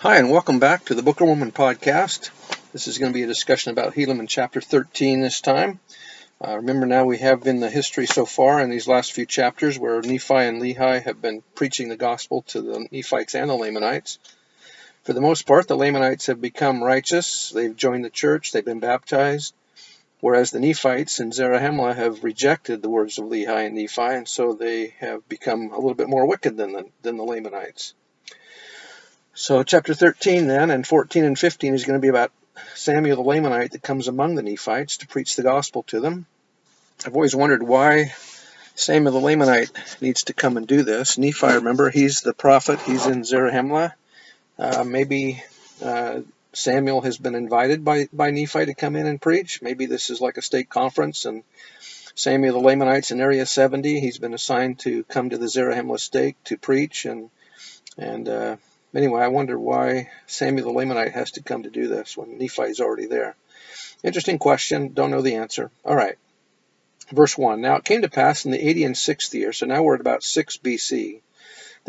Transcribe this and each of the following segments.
Hi, and welcome back to the Book of Mormon podcast. This is going to be a discussion about Helaman chapter 13 this time. Uh, remember now we have in the history so far in these last few chapters where Nephi and Lehi have been preaching the gospel to the Nephites and the Lamanites. For the most part, the Lamanites have become righteous. They've joined the church. They've been baptized. Whereas the Nephites and Zarahemla have rejected the words of Lehi and Nephi, and so they have become a little bit more wicked than the, than the Lamanites. So chapter 13 then and 14 and 15 is going to be about Samuel the Lamanite that comes among the Nephites to preach the gospel to them. I've always wondered why Samuel the Lamanite needs to come and do this. Nephi, remember, he's the prophet. He's in Zarahemla. Uh, maybe uh, Samuel has been invited by, by Nephi to come in and preach. Maybe this is like a stake conference and Samuel the Lamanite's in Area 70. He's been assigned to come to the Zarahemla stake to preach and and uh, Anyway, I wonder why Samuel the Lamanite has to come to do this when Nephi is already there. Interesting question. Don't know the answer. All right. Verse 1. Now it came to pass in the 80 and 6th year, so now we're at about 6 BC,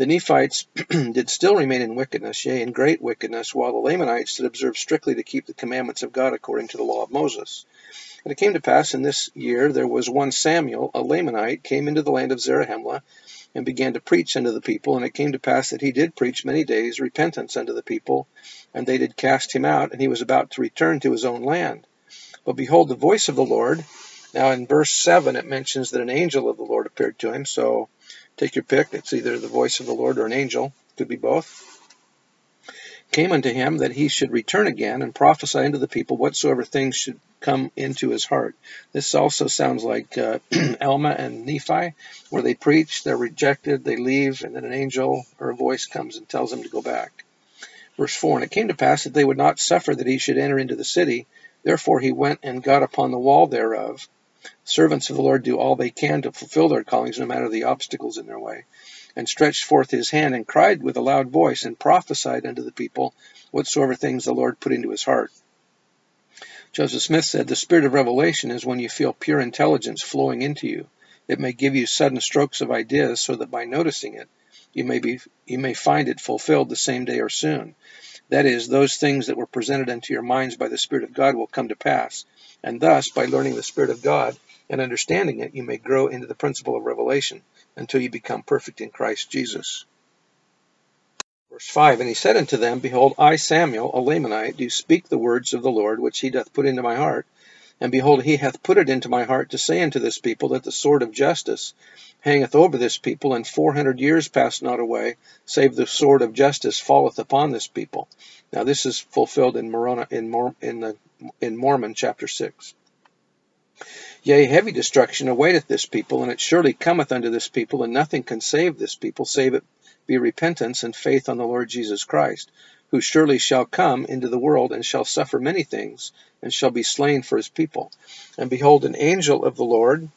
the Nephites did still remain in wickedness, yea, in great wickedness, while the Lamanites did observe strictly to keep the commandments of God according to the law of Moses. And it came to pass in this year there was one Samuel, a Lamanite, came into the land of Zarahemla, and began to preach unto the people. And it came to pass that he did preach many days repentance unto the people, and they did cast him out, and he was about to return to his own land. But behold, the voice of the Lord. Now in verse 7, it mentions that an angel of the Lord appeared to him. So take your pick. It's either the voice of the Lord or an angel. Could be both came unto him that he should return again and prophesy unto the people whatsoever things should come into his heart. This also sounds like uh, Alma and Nephi, where they preach, they're rejected, they leave, and then an angel or a voice comes and tells them to go back. Verse 4 And it came to pass that they would not suffer that he should enter into the city. Therefore he went and got upon the wall thereof. Servants of the Lord do all they can to fulfill their callings, no matter the obstacles in their way and stretched forth his hand and cried with a loud voice and prophesied unto the people whatsoever things the Lord put into his heart. Joseph Smith said, The spirit of revelation is when you feel pure intelligence flowing into you. It may give you sudden strokes of ideas so that by noticing it, you may, be, you may find it fulfilled the same day or soon. That is, those things that were presented unto your minds by the Spirit of God will come to pass. And thus, by learning the Spirit of God and understanding it, you may grow into the principle of revelation until you become perfect in Christ Jesus. Verse 5 And he said unto them, Behold, I, Samuel, a Lamanite, do speak the words of the Lord, which he doth put into my heart. And behold, he hath put it into my heart to say unto this people that the sword of justice hangeth over this people, and four hundred years pass not away, save the sword of justice falleth upon this people. Now this is fulfilled in Moroni, in, Mor, in, the, in Mormon chapter 6. Yea, heavy destruction awaiteth this people, and it surely cometh unto this people, and nothing can save this people, save it be repentance and faith on the Lord Jesus Christ, who surely shall come into the world, and shall suffer many things, and shall be slain for his people. And behold, an angel of the Lord,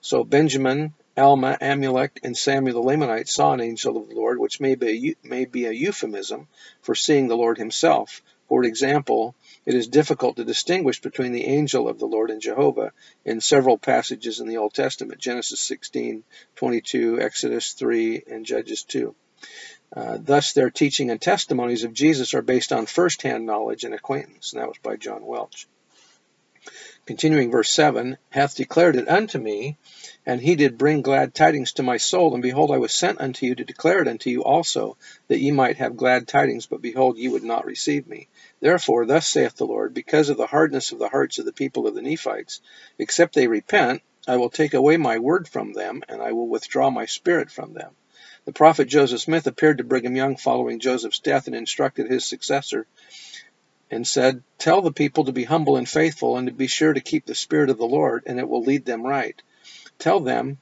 so Benjamin, Alma, Amulek, and Samuel the Lamanite saw an angel of the Lord, which may be, may be a euphemism for seeing the Lord himself. For example, it is difficult to distinguish between the angel of the Lord and Jehovah in several passages in the Old Testament Genesis 16, 22, Exodus 3, and Judges 2. Uh, thus, their teaching and testimonies of Jesus are based on first hand knowledge and acquaintance. And that was by John Welch. Continuing verse 7 hath declared it unto me, and he did bring glad tidings to my soul. And behold, I was sent unto you to declare it unto you also, that ye might have glad tidings. But behold, ye would not receive me. Therefore, thus saith the Lord, because of the hardness of the hearts of the people of the Nephites, except they repent, I will take away my word from them, and I will withdraw my spirit from them. The prophet Joseph Smith appeared to Brigham Young following Joseph's death and instructed his successor and said, Tell the people to be humble and faithful and to be sure to keep the Spirit of the Lord, and it will lead them right. Tell them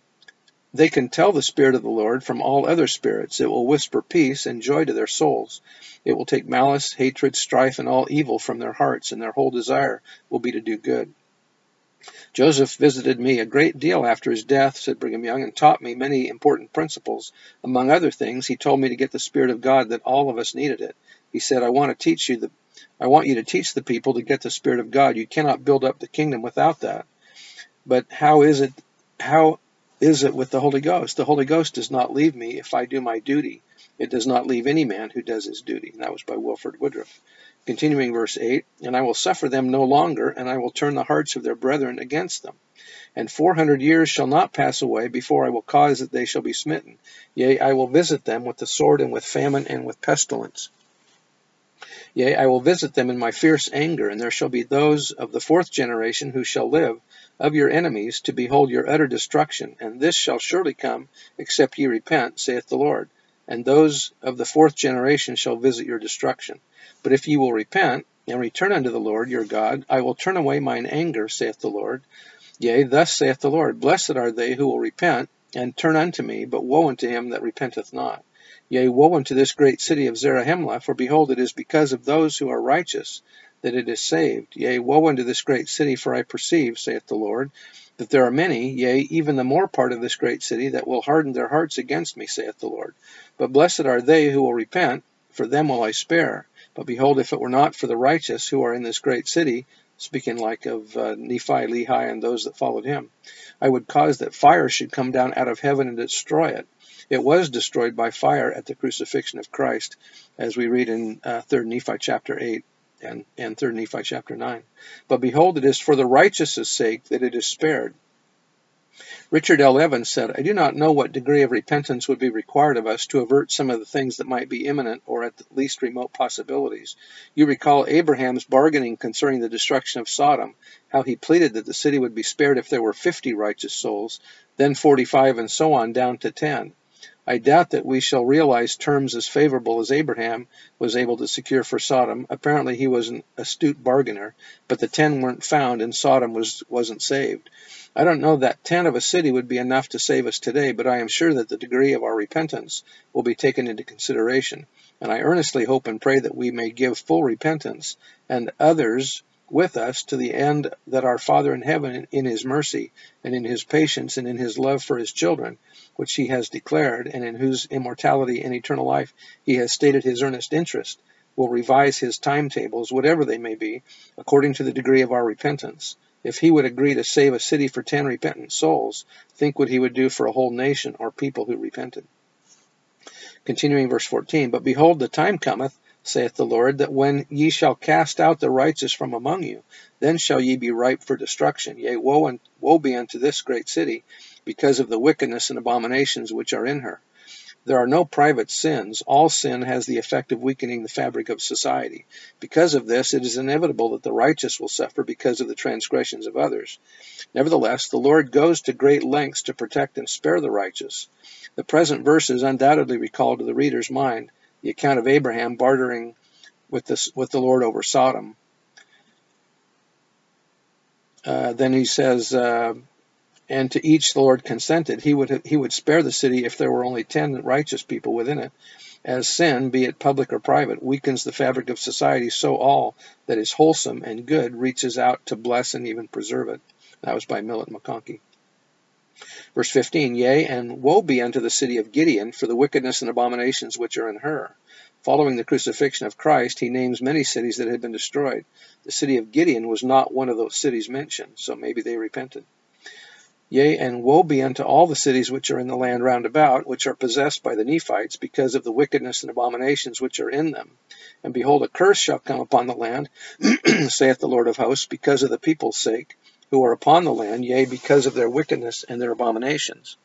they can tell the Spirit of the Lord from all other spirits. It will whisper peace and joy to their souls. It will take malice, hatred, strife, and all evil from their hearts, and their whole desire will be to do good. Joseph visited me a great deal after his death, said Brigham Young, and taught me many important principles. Among other things, he told me to get the Spirit of God that all of us needed it. He said, I want to teach you the I want you to teach the people to get the Spirit of God. You cannot build up the kingdom without that. But how is it how is it with the Holy Ghost? The Holy Ghost does not leave me if I do my duty. It does not leave any man who does his duty. And that was by Wilford Woodruff. Continuing verse 8, And I will suffer them no longer, and I will turn the hearts of their brethren against them. And four hundred years shall not pass away before I will cause that they shall be smitten. Yea, I will visit them with the sword and with famine and with pestilence. Yea, I will visit them in my fierce anger, and there shall be those of the fourth generation who shall live of your enemies to behold your utter destruction. And this shall surely come, except ye repent, saith the Lord. And those of the fourth generation shall visit your destruction. But if ye will repent, and return unto the Lord your God, I will turn away mine anger, saith the Lord. Yea, thus saith the Lord, Blessed are they who will repent, and turn unto me, but woe unto him that repenteth not. Yea, woe unto this great city of Zarahemla, for behold, it is because of those who are righteous that it is saved. Yea, woe unto this great city, for I perceive, saith the Lord, that there are many, yea, even the more part of this great city, that will harden their hearts against me, saith the Lord. But blessed are they who will repent, for them will I spare. But behold, if it were not for the righteous who are in this great city, speaking like of uh, Nephi, Lehi, and those that followed him, I would cause that fire should come down out of heaven and destroy it. It was destroyed by fire at the crucifixion of Christ, as we read in uh, 3 Nephi chapter 8 and, and 3 Nephi chapter 9. But behold, it is for the righteous' sake that it is spared. Richard L. Evans said, I do not know what degree of repentance would be required of us to avert some of the things that might be imminent or at least remote possibilities. You recall Abraham's bargaining concerning the destruction of Sodom, how he pleaded that the city would be spared if there were 50 righteous souls, then 45, and so on down to 10. I doubt that we shall realize terms as favorable as Abraham was able to secure for Sodom. Apparently he was an astute bargainer, but the ten weren't found and Sodom was, wasn't saved. I don't know that ten of a city would be enough to save us today, but I am sure that the degree of our repentance will be taken into consideration. And I earnestly hope and pray that we may give full repentance and others with us to the end that our Father in heaven, in his mercy and in his patience and in his love for his children, which he has declared, and in whose immortality and eternal life he has stated his earnest interest, will revise his timetables, whatever they may be, according to the degree of our repentance. If he would agree to save a city for ten repentant souls, think what he would do for a whole nation or people who repented. Continuing verse 14, But behold, the time cometh, saith the Lord, that when ye shall cast out the righteous from among you, then shall ye be ripe for destruction. Yea, woe, and, woe be unto this great city, because of the wickedness and abominations which are in her. There are no private sins. All sin has the effect of weakening the fabric of society. Because of this, it is inevitable that the righteous will suffer because of the transgressions of others. Nevertheless, the Lord goes to great lengths to protect and spare the righteous. The present verses undoubtedly recall to the reader's mind the account of Abraham bartering with, this, with the Lord over Sodom. Uh, then he says, uh, and to each the Lord consented. He would he would spare the city if there were only ten righteous people within it. As sin, be it public or private, weakens the fabric of society, so all that is wholesome and good reaches out to bless and even preserve it. That was by Millet McConkie. Verse 15, Yea, and woe be unto the city of Gideon for the wickedness and abominations which are in her. Following the crucifixion of Christ, he names many cities that had been destroyed. The city of Gideon was not one of those cities mentioned, so maybe they repented. Yea, and woe be unto all the cities which are in the land round about, which are possessed by the Nephites, because of the wickedness and abominations which are in them. And behold, a curse shall come upon the land, saith the Lord of hosts, because of the people's sake, who are upon the land, yea, because of their wickedness and their abominations.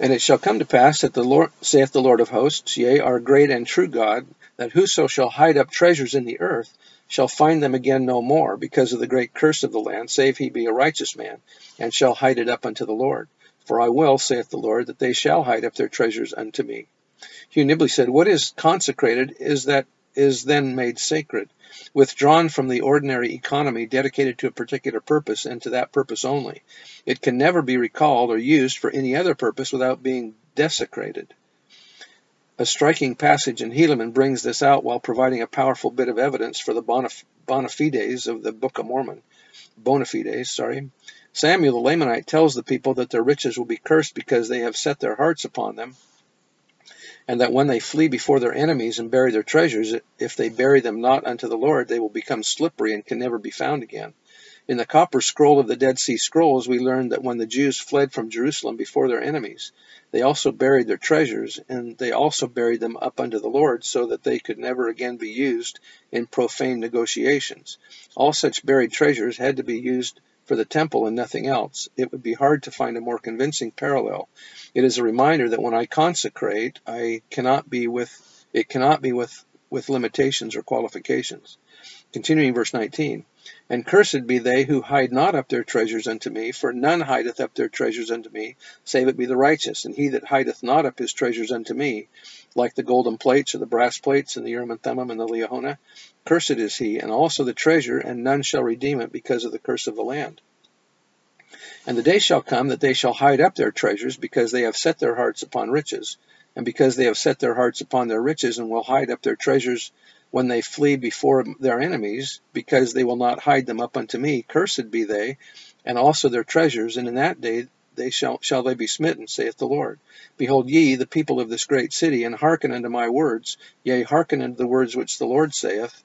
And it shall come to pass that the Lord, saith the Lord of hosts, yea, our great and true God, that whoso shall hide up treasures in the earth, shall find them again no more, because of the great curse of the land, save he be a righteous man, and shall hide it up unto the Lord. For I will, saith the Lord, that they shall hide up their treasures unto me. Hugh Nibley said, What is consecrated is that is then made sacred, withdrawn from the ordinary economy dedicated to a particular purpose and to that purpose only. It can never be recalled or used for any other purpose without being desecrated. A striking passage in Helaman brings this out while providing a powerful bit of evidence for the bona, fides of the Book of Mormon. Bona fides, sorry. Samuel the Lamanite tells the people that their riches will be cursed because they have set their hearts upon them, and that when they flee before their enemies and bury their treasures, if they bury them not unto the Lord, they will become slippery and can never be found again. In the copper scroll of the Dead Sea Scrolls, we learn that when the Jews fled from Jerusalem before their enemies, they also buried their treasures, and they also buried them up unto the Lord, so that they could never again be used in profane negotiations. All such buried treasures had to be used for the temple and nothing else. It would be hard to find a more convincing parallel. It is a reminder that when I consecrate, I cannot be with it cannot be with with limitations or qualifications. Continuing verse 19. And cursed be they who hide not up their treasures unto me, for none hideth up their treasures unto me, save it be the righteous. And he that hideth not up his treasures unto me, like the golden plates or the brass plates and the Urim and Thummim and the Liahona, cursed is he, and also the treasure, and none shall redeem it because of the curse of the land. And the day shall come that they shall hide up their treasures, because they have set their hearts upon riches, and because they have set their hearts upon their riches, and will hide up their treasures when they flee before their enemies, because they will not hide them up unto me. Cursed be they, and also their treasures, and in that day they shall, shall they be smitten, saith the Lord. Behold ye, the people of this great city, and hearken unto my words, yea, hearken unto the words which the Lord saith.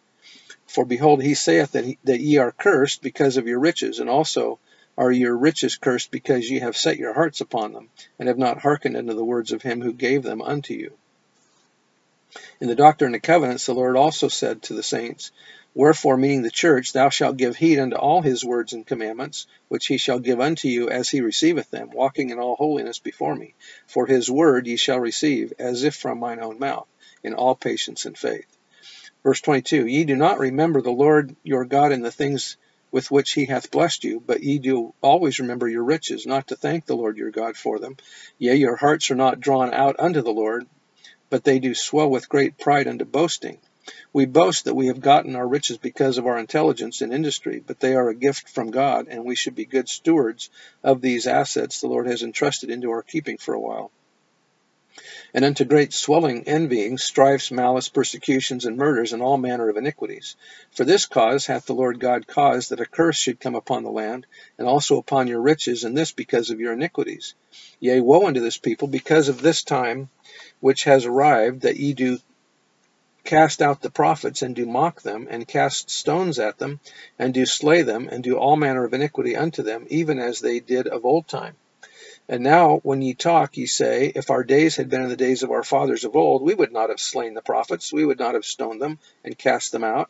For behold, he saith that, he, that ye are cursed because of your riches, and also are your riches cursed because ye have set your hearts upon them, and have not hearkened unto the words of him who gave them unto you. In the Doctrine and Covenants, the Lord also said to the saints, Wherefore, meaning the church, thou shalt give heed unto all his words and commandments, which he shall give unto you as he receiveth them, walking in all holiness before me. For his word ye shall receive, as if from mine own mouth, in all patience and faith. Verse 22 Ye do not remember the Lord your God in the things with which he hath blessed you, but ye do always remember your riches, not to thank the Lord your God for them. Yea, your hearts are not drawn out unto the Lord, but they do swell with great pride unto boasting. We boast that we have gotten our riches because of our intelligence and industry, but they are a gift from God, and we should be good stewards of these assets the Lord has entrusted into our keeping for a while. And unto great swelling envying, strifes, malice, persecutions, and murders, and all manner of iniquities. For this cause hath the Lord God caused that a curse should come upon the land, and also upon your riches, and this because of your iniquities. Yea, woe unto this people, because of this time which has arrived, that ye do cast out the prophets, and do mock them, and cast stones at them, and do slay them, and do all manner of iniquity unto them, even as they did of old time. And now, when ye talk, ye say, If our days had been in the days of our fathers of old, we would not have slain the prophets, we would not have stoned them, and cast them out.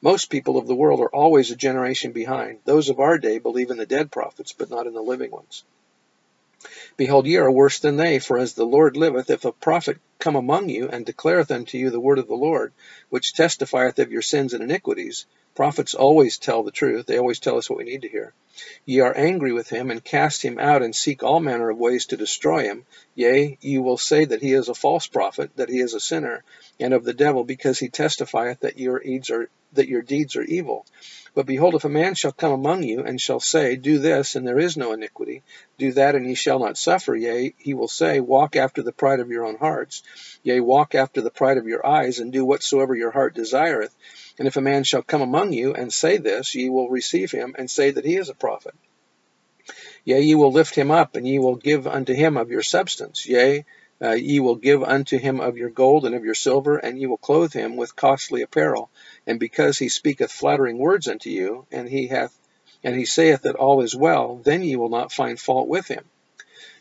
Most people of the world are always a generation behind. Those of our day believe in the dead prophets, but not in the living ones. Behold, ye are worse than they, for as the Lord liveth, if a prophet come among you, and declareth unto you the word of the Lord, which testifieth of your sins and iniquities, prophets always tell the truth, they always tell us what we need to hear. Ye are angry with him, and cast him out, and seek all manner of ways to destroy him. Yea, ye will say that he is a false prophet, that he is a sinner, and of the devil, because he testifieth that your deeds are that your deeds are evil. But behold, if a man shall come among you, and shall say, Do this, and there is no iniquity, do that, and ye shall not suffer, yea, he will say, Walk after the pride of your own hearts, yea, walk after the pride of your eyes, and do whatsoever your heart desireth. And if a man shall come among you, and say this, ye will receive him, and say that he is a prophet. Yea, ye will lift him up, and ye will give unto him of your substance. Yea, uh, ye will give unto him of your gold and of your silver, and ye will clothe him with costly apparel. And because he speaketh flattering words unto you, and he hath and he saith that all is well, then ye will not find fault with him.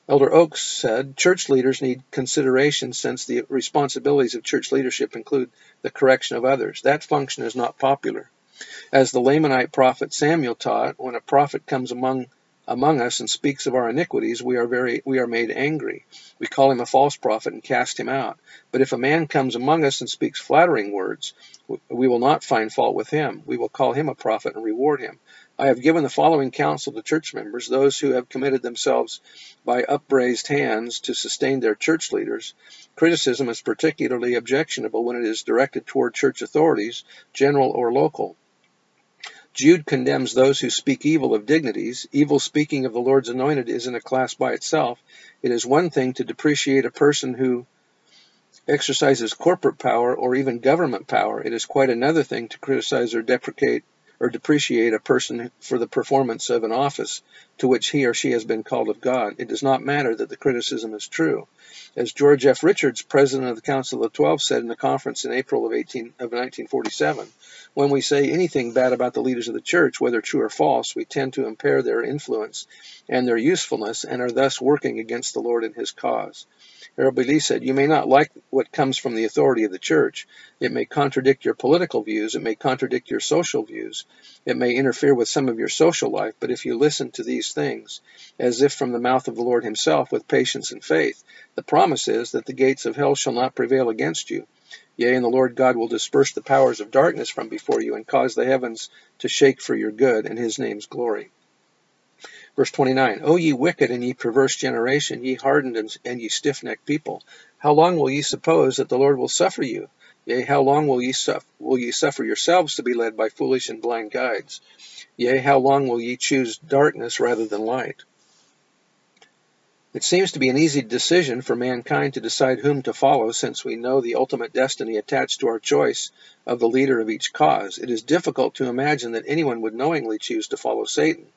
Elder Oaks said, Church leaders need consideration since the responsibilities of church leadership include the correction of others. That function is not popular. As the Lamanite prophet Samuel taught, when a prophet comes among among us and speaks of our iniquities, we are very we are made angry. We call him a false prophet and cast him out. But if a man comes among us and speaks flattering words, we will not find fault with him. We will call him a prophet and reward him. I have given the following counsel to church members, those who have committed themselves by upraised hands to sustain their church leaders. Criticism is particularly objectionable when it is directed toward church authorities, general or local. Jude condemns those who speak evil of dignities. Evil speaking of the Lord's anointed is in a class by itself. It is one thing to depreciate a person who exercises corporate power or even government power. It is quite another thing to criticize or deprecate or depreciate a person for the performance of an office to which he or she has been called of God. It does not matter that the criticism is true. As George F. Richards, president of the Council of Twelve, said in a conference in April of, 18, of 1947, when we say anything bad about the leaders of the church, whether true or false, we tend to impair their influence and their usefulness and are thus working against the Lord and his cause. Lee said, You may not like what comes from the authority of the church. It may contradict your political views. It may contradict your social views. It may interfere with some of your social life. But if you listen to these things, as if from the mouth of the Lord Himself, with patience and faith, the promise is that the gates of hell shall not prevail against you. Yea, and the Lord God will disperse the powers of darkness from before you, and cause the heavens to shake for your good and His name's glory. Verse 29, O ye wicked and ye perverse generation, ye hardened and, ye stiff-necked people, how long will ye suppose that the Lord will suffer you? Yea, how long will ye, suffer, will ye suffer yourselves to be led by foolish and blind guides? Yea, how long will ye choose darkness rather than light? It seems to be an easy decision for mankind to decide whom to follow since we know the ultimate destiny attached to our choice of the leader of each cause. It is difficult to imagine that anyone would knowingly choose to follow Satan.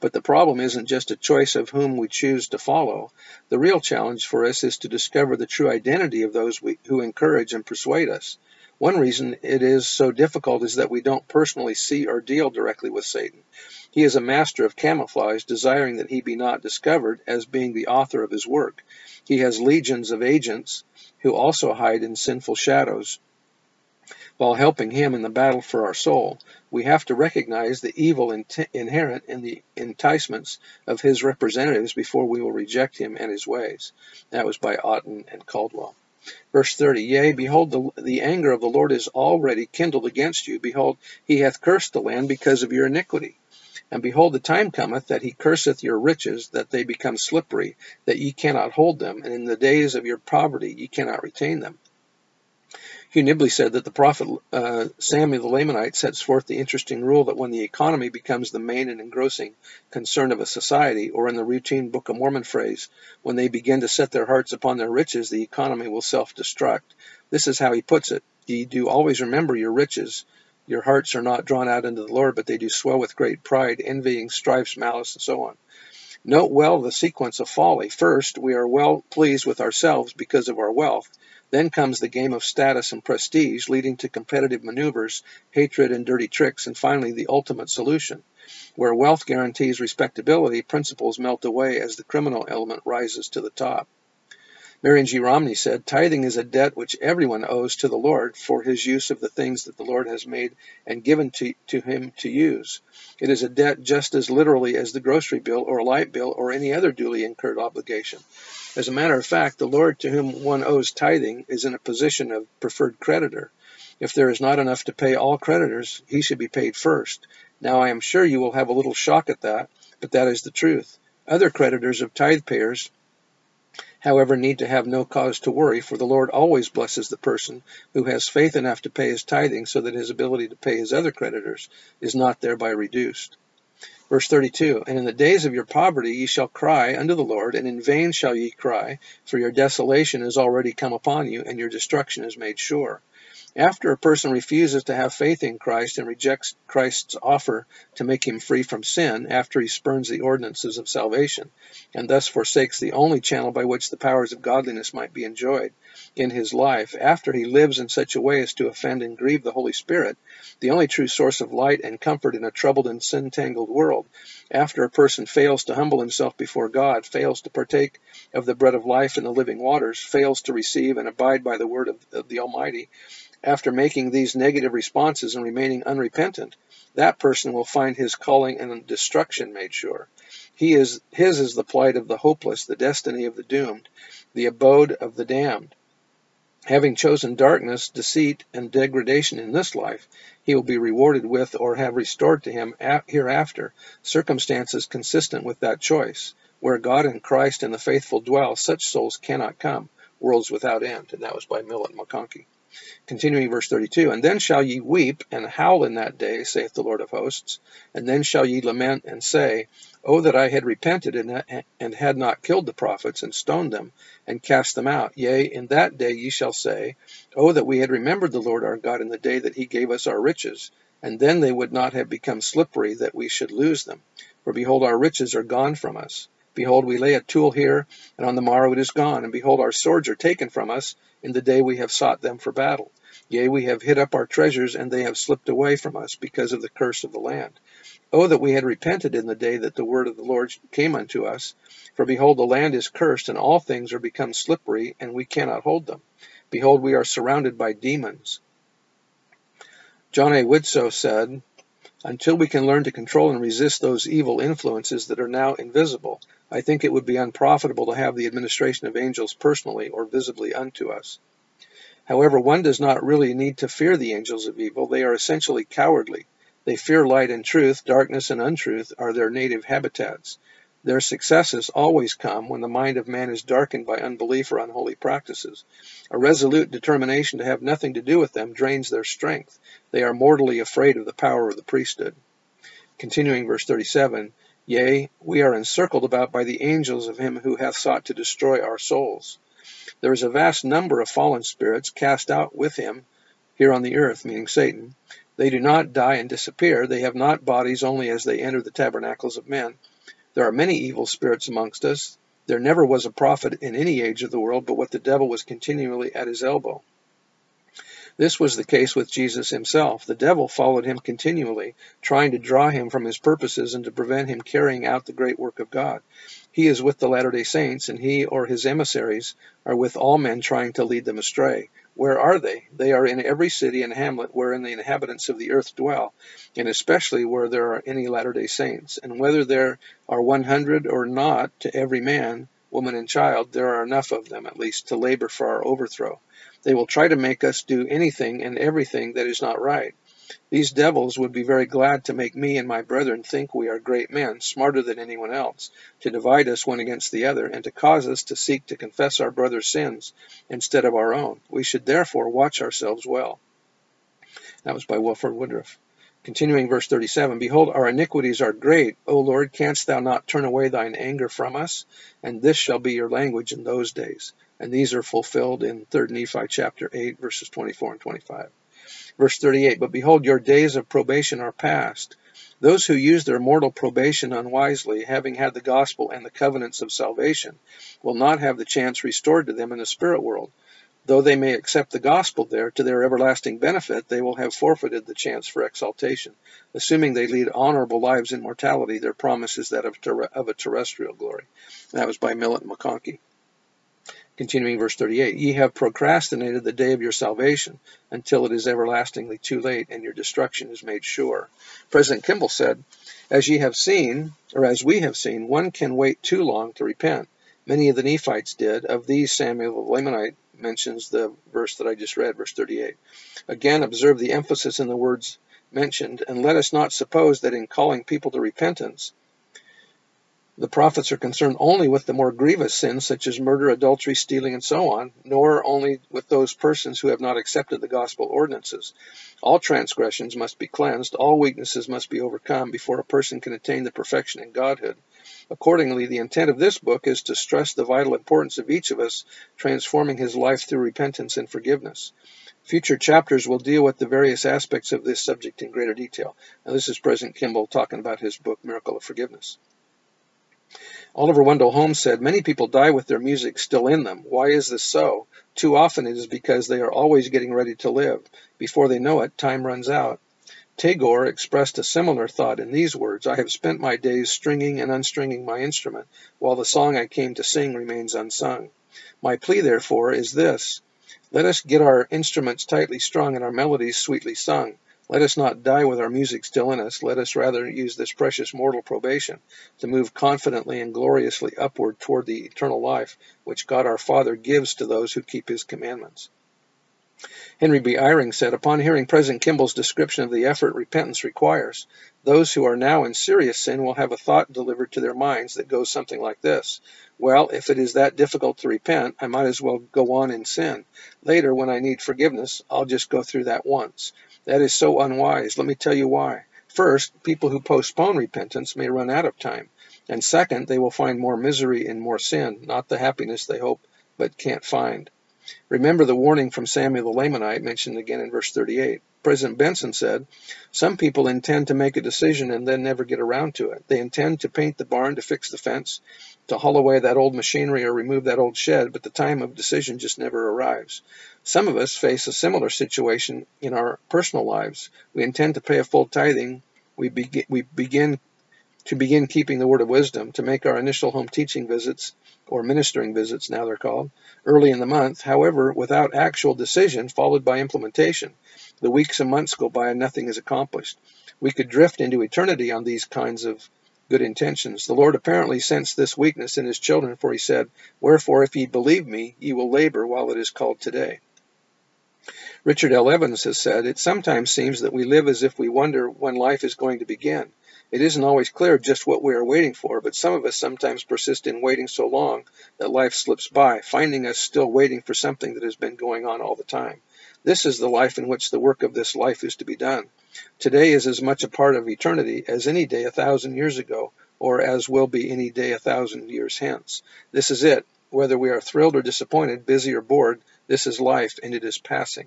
But the problem isn't just a choice of whom we choose to follow. The real challenge for us is to discover the true identity of those we, who encourage and persuade us. One reason it is so difficult is that we don't personally see or deal directly with Satan. He is a master of camouflage, desiring that he be not discovered as being the author of his work. He has legions of agents who also hide in sinful shadows, while helping him in the battle for our soul. We have to recognize the evil inherent in the enticements of his representatives before we will reject him and his ways. That was by Otten and Caldwell. Verse 30, Yea, behold, the, the anger of the Lord is already kindled against you. Behold, he hath cursed the land because of your iniquity. And behold, the time cometh that he curseth your riches, that they become slippery, that ye cannot hold them, and in the days of your poverty ye cannot retain them. Hugh Nibley said that the prophet uh, Samuel the Lamanite sets forth the interesting rule that when the economy becomes the main and engrossing concern of a society, or in the routine Book of Mormon phrase, when they begin to set their hearts upon their riches, the economy will self-destruct. This is how he puts it. Ye do always remember your riches. Your hearts are not drawn out into the Lord, but they do swell with great pride, envying, strifes, malice, and so on. Note well the sequence of folly. First, we are well pleased with ourselves because of our wealth. Then comes the game of status and prestige, leading to competitive maneuvers, hatred, and dirty tricks, and finally the ultimate solution. Where wealth guarantees respectability, principles melt away as the criminal element rises to the top. Marion G. Romney said, Tithing is a debt which everyone owes to the Lord for his use of the things that the Lord has made and given to, to him to use. It is a debt just as literally as the grocery bill or light bill or any other duly incurred obligation. As a matter of fact, the Lord to whom one owes tithing is in a position of preferred creditor. If there is not enough to pay all creditors, he should be paid first. Now I am sure you will have a little shock at that, but that is the truth. Other creditors of tithe payers however, need to have no cause to worry, for the Lord always blesses the person who has faith enough to pay his tithing so that his ability to pay his other creditors is not thereby reduced. Verse 32 And in the days of your poverty ye shall cry unto the Lord, and in vain shall ye cry, for your desolation is already come upon you, and your destruction is made sure. After a person refuses to have faith in Christ and rejects Christ's offer to make him free from sin, after he spurns the ordinances of salvation, and thus forsakes the only channel by which the powers of godliness might be enjoyed in his life, after he lives in such a way as to offend and grieve the Holy Spirit, the only true source of light and comfort in a troubled and sin tangled world, after a person fails to humble himself before God, fails to partake of the bread of life and the living waters, fails to receive and abide by the word of, of the Almighty, after making these negative responses and remaining unrepentant, that person will find his calling and destruction made sure. He is, his is the plight of the hopeless, the destiny of the doomed, the abode of the damned. Having chosen darkness, deceit, and degradation in this life, he will be rewarded with or have restored to him hereafter circumstances consistent with that choice. Where God and Christ and the faithful dwell, such souls cannot come, worlds without end. And that was by Millet McConkie. Continuing verse 32, And then shall ye weep and howl in that day, saith the Lord of hosts, and then shall ye lament and say, Oh, that I had repented and, and had not killed the prophets, and stoned them, and cast them out. Yea, in that day ye shall say, Oh, that we had remembered the Lord our God in the day that he gave us our riches, and then they would not have become slippery that we should lose them. For behold, our riches are gone from us. Behold, we lay a tool here, and on the morrow it is gone. And behold, our swords are taken from us in the day we have sought them for battle. Yea, we have hid up our treasures, and they have slipped away from us because of the curse of the land. Oh, that we had repented in the day that the word of the Lord came unto us. For behold, the land is cursed, and all things are become slippery, and we cannot hold them. Behold, we are surrounded by demons. John A. Widtsoe said, Until we can learn to control and resist those evil influences that are now invisible, I think it would be unprofitable to have the administration of angels personally or visibly unto us. However, one does not really need to fear the angels of evil. They are essentially cowardly. They fear light and truth, darkness and untruth are their native habitats. Their successes always come when the mind of man is darkened by unbelief or unholy practices. A resolute determination to have nothing to do with them drains their strength. They are mortally afraid of the power of the priesthood. Continuing verse 37 Yea, we are encircled about by the angels of him who hath sought to destroy our souls. There is a vast number of fallen spirits cast out with him here on the earth, meaning Satan. They do not die and disappear. They have not bodies only as they enter the tabernacles of men. There are many evil spirits amongst us. There never was a prophet in any age of the world but what the devil was continually at his elbow. This was the case with Jesus himself. The devil followed him continually, trying to draw him from his purposes and to prevent him carrying out the great work of God. He is with the Latter day Saints, and he or his emissaries are with all men trying to lead them astray. Where are they? They are in every city and hamlet wherein the inhabitants of the earth dwell, and especially where there are any Latter day Saints. And whether there are 100 or not to every man, woman, and child, there are enough of them, at least, to labor for our overthrow. They will try to make us do anything and everything that is not right. These devils would be very glad to make me and my brethren think we are great men, smarter than anyone else, to divide us one against the other, and to cause us to seek to confess our brother's sins instead of our own. We should therefore watch ourselves well. That was by Wilford Woodruff. Continuing verse 37, Behold, our iniquities are great. O Lord, canst thou not turn away thine anger from us? And this shall be your language in those days. And these are fulfilled in 3 Nephi chapter 8, verses 24 and 25. Verse 38, But behold, your days of probation are past. Those who use their mortal probation unwisely, having had the gospel and the covenants of salvation, will not have the chance restored to them in the spirit world. Though they may accept the gospel there to their everlasting benefit, they will have forfeited the chance for exaltation. Assuming they lead honorable lives in mortality, their promise is that of, ter- of a terrestrial glory. That was by Millet McConkie. Continuing verse 38, Ye have procrastinated the day of your salvation until it is everlastingly too late and your destruction is made sure. President Kimball said, As ye have seen, or as we have seen, one can wait too long to repent. Many of the Nephites did. Of these, Samuel of Lamanite mentions the verse that I just read, verse 38. Again, observe the emphasis in the words mentioned, and let us not suppose that in calling people to repentance, the prophets are concerned only with the more grievous sins such as murder, adultery, stealing, and so on, nor only with those persons who have not accepted the gospel ordinances. All transgressions must be cleansed, all weaknesses must be overcome before a person can attain the perfection in godhood. Accordingly, the intent of this book is to stress the vital importance of each of us transforming his life through repentance and forgiveness. Future chapters will deal with the various aspects of this subject in greater detail. Now, this is President Kimball talking about his book, Miracle of Forgiveness. Oliver Wendell Holmes said, Many people die with their music still in them. Why is this so? Too often it is because they are always getting ready to live. Before they know it, time runs out. Tagore expressed a similar thought in these words I have spent my days stringing and unstringing my instrument, while the song I came to sing remains unsung. My plea, therefore, is this Let us get our instruments tightly strung and our melodies sweetly sung. Let us not die with our music still in us. Let us rather use this precious mortal probation to move confidently and gloriously upward toward the eternal life which God our Father gives to those who keep his commandments. Henry B. Eyring said, upon hearing President Kimball's description of the effort repentance requires, those who are now in serious sin will have a thought delivered to their minds that goes something like this. Well, if it is that difficult to repent, I might as well go on in sin. Later, when I need forgiveness, I'll just go through that once. That is so unwise. Let me tell you why. First, people who postpone repentance may run out of time. And second, they will find more misery and more sin, not the happiness they hope but can't find. Remember the warning from Samuel the Lamanite mentioned again in verse 38. President Benson said, Some people intend to make a decision and then never get around to it. They intend to paint the barn, to fix the fence, to haul away that old machinery or remove that old shed, but the time of decision just never arrives. Some of us face a similar situation in our personal lives. We intend to pay a full tithing. We, begin, we begin to begin keeping the word of wisdom, to make our initial home teaching visits, or ministering visits now they're called, early in the month, however, without actual decision followed by implementation. The weeks and months go by and nothing is accomplished. We could drift into eternity on these kinds of good intentions. The Lord apparently sensed this weakness in his children, for he said, Wherefore, if ye believe me, ye will labor while it is called today. Richard L. Evans has said, It sometimes seems that we live as if we wonder when life is going to begin. It isn't always clear just what we are waiting for, but some of us sometimes persist in waiting so long that life slips by, finding us still waiting for something that has been going on all the time. This is the life in which the work of this life is to be done. Today is as much a part of eternity as any day a thousand years ago, or as will be any day a thousand years hence. This is it. Whether we are thrilled or disappointed, busy or bored, this is life, and it is passing.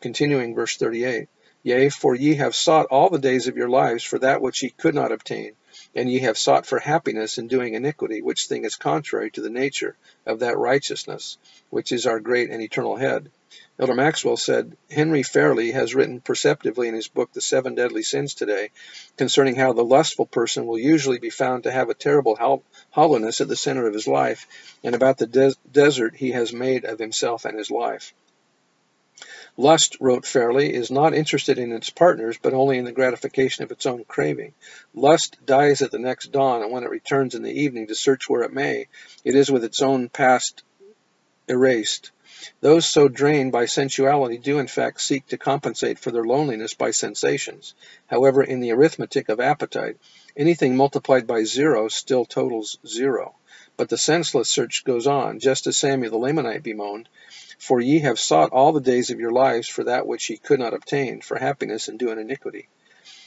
Continuing verse 38. Yea, for ye have sought all the days of your lives for that which ye could not obtain, and ye have sought for happiness in doing iniquity, which thing is contrary to the nature of that righteousness, which is our great and eternal head. Elder Maxwell said, Henry Fairlie has written perceptively in his book, The Seven Deadly Sins today, concerning how the lustful person will usually be found to have a terrible hollowness at the center of his life, and about the des desert he has made of himself and his life. Lust, wrote Fairlie, is not interested in its partners, but only in the gratification of its own craving. Lust dies at the next dawn, and when it returns in the evening to search where it may, it is with its own past erased. Those so drained by sensuality do in fact seek to compensate for their loneliness by sensations. However, in the arithmetic of appetite, anything multiplied by zero still totals zero. But the senseless search goes on, just as Samuel the Lamanite bemoaned, for ye have sought all the days of your lives for that which ye could not obtain, for happiness in doing iniquity.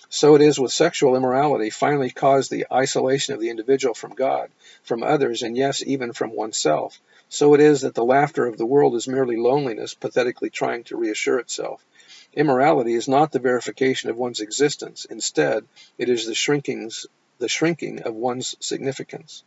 So it is with sexual immorality, finally caused the isolation of the individual from God, from others, and yes, even from oneself. So it is that the laughter of the world is merely loneliness, pathetically trying to reassure itself. Immorality is not the verification of one's existence. Instead, it is the shrinkings the shrinking of one's significance.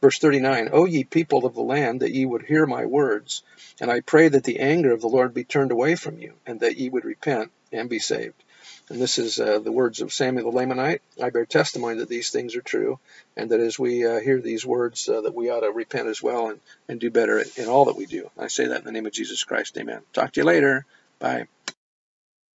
Verse 39 O ye people of the land, that ye would hear my words, and I pray that the anger of the Lord be turned away from you, and that ye would repent and be saved. And this is uh, the words of Samuel the Lamanite. I bear testimony that these things are true, and that as we uh, hear these words, uh, that we ought to repent as well and, and do better in all that we do. I say that in the name of Jesus Christ. Amen. Talk to you later. Bye.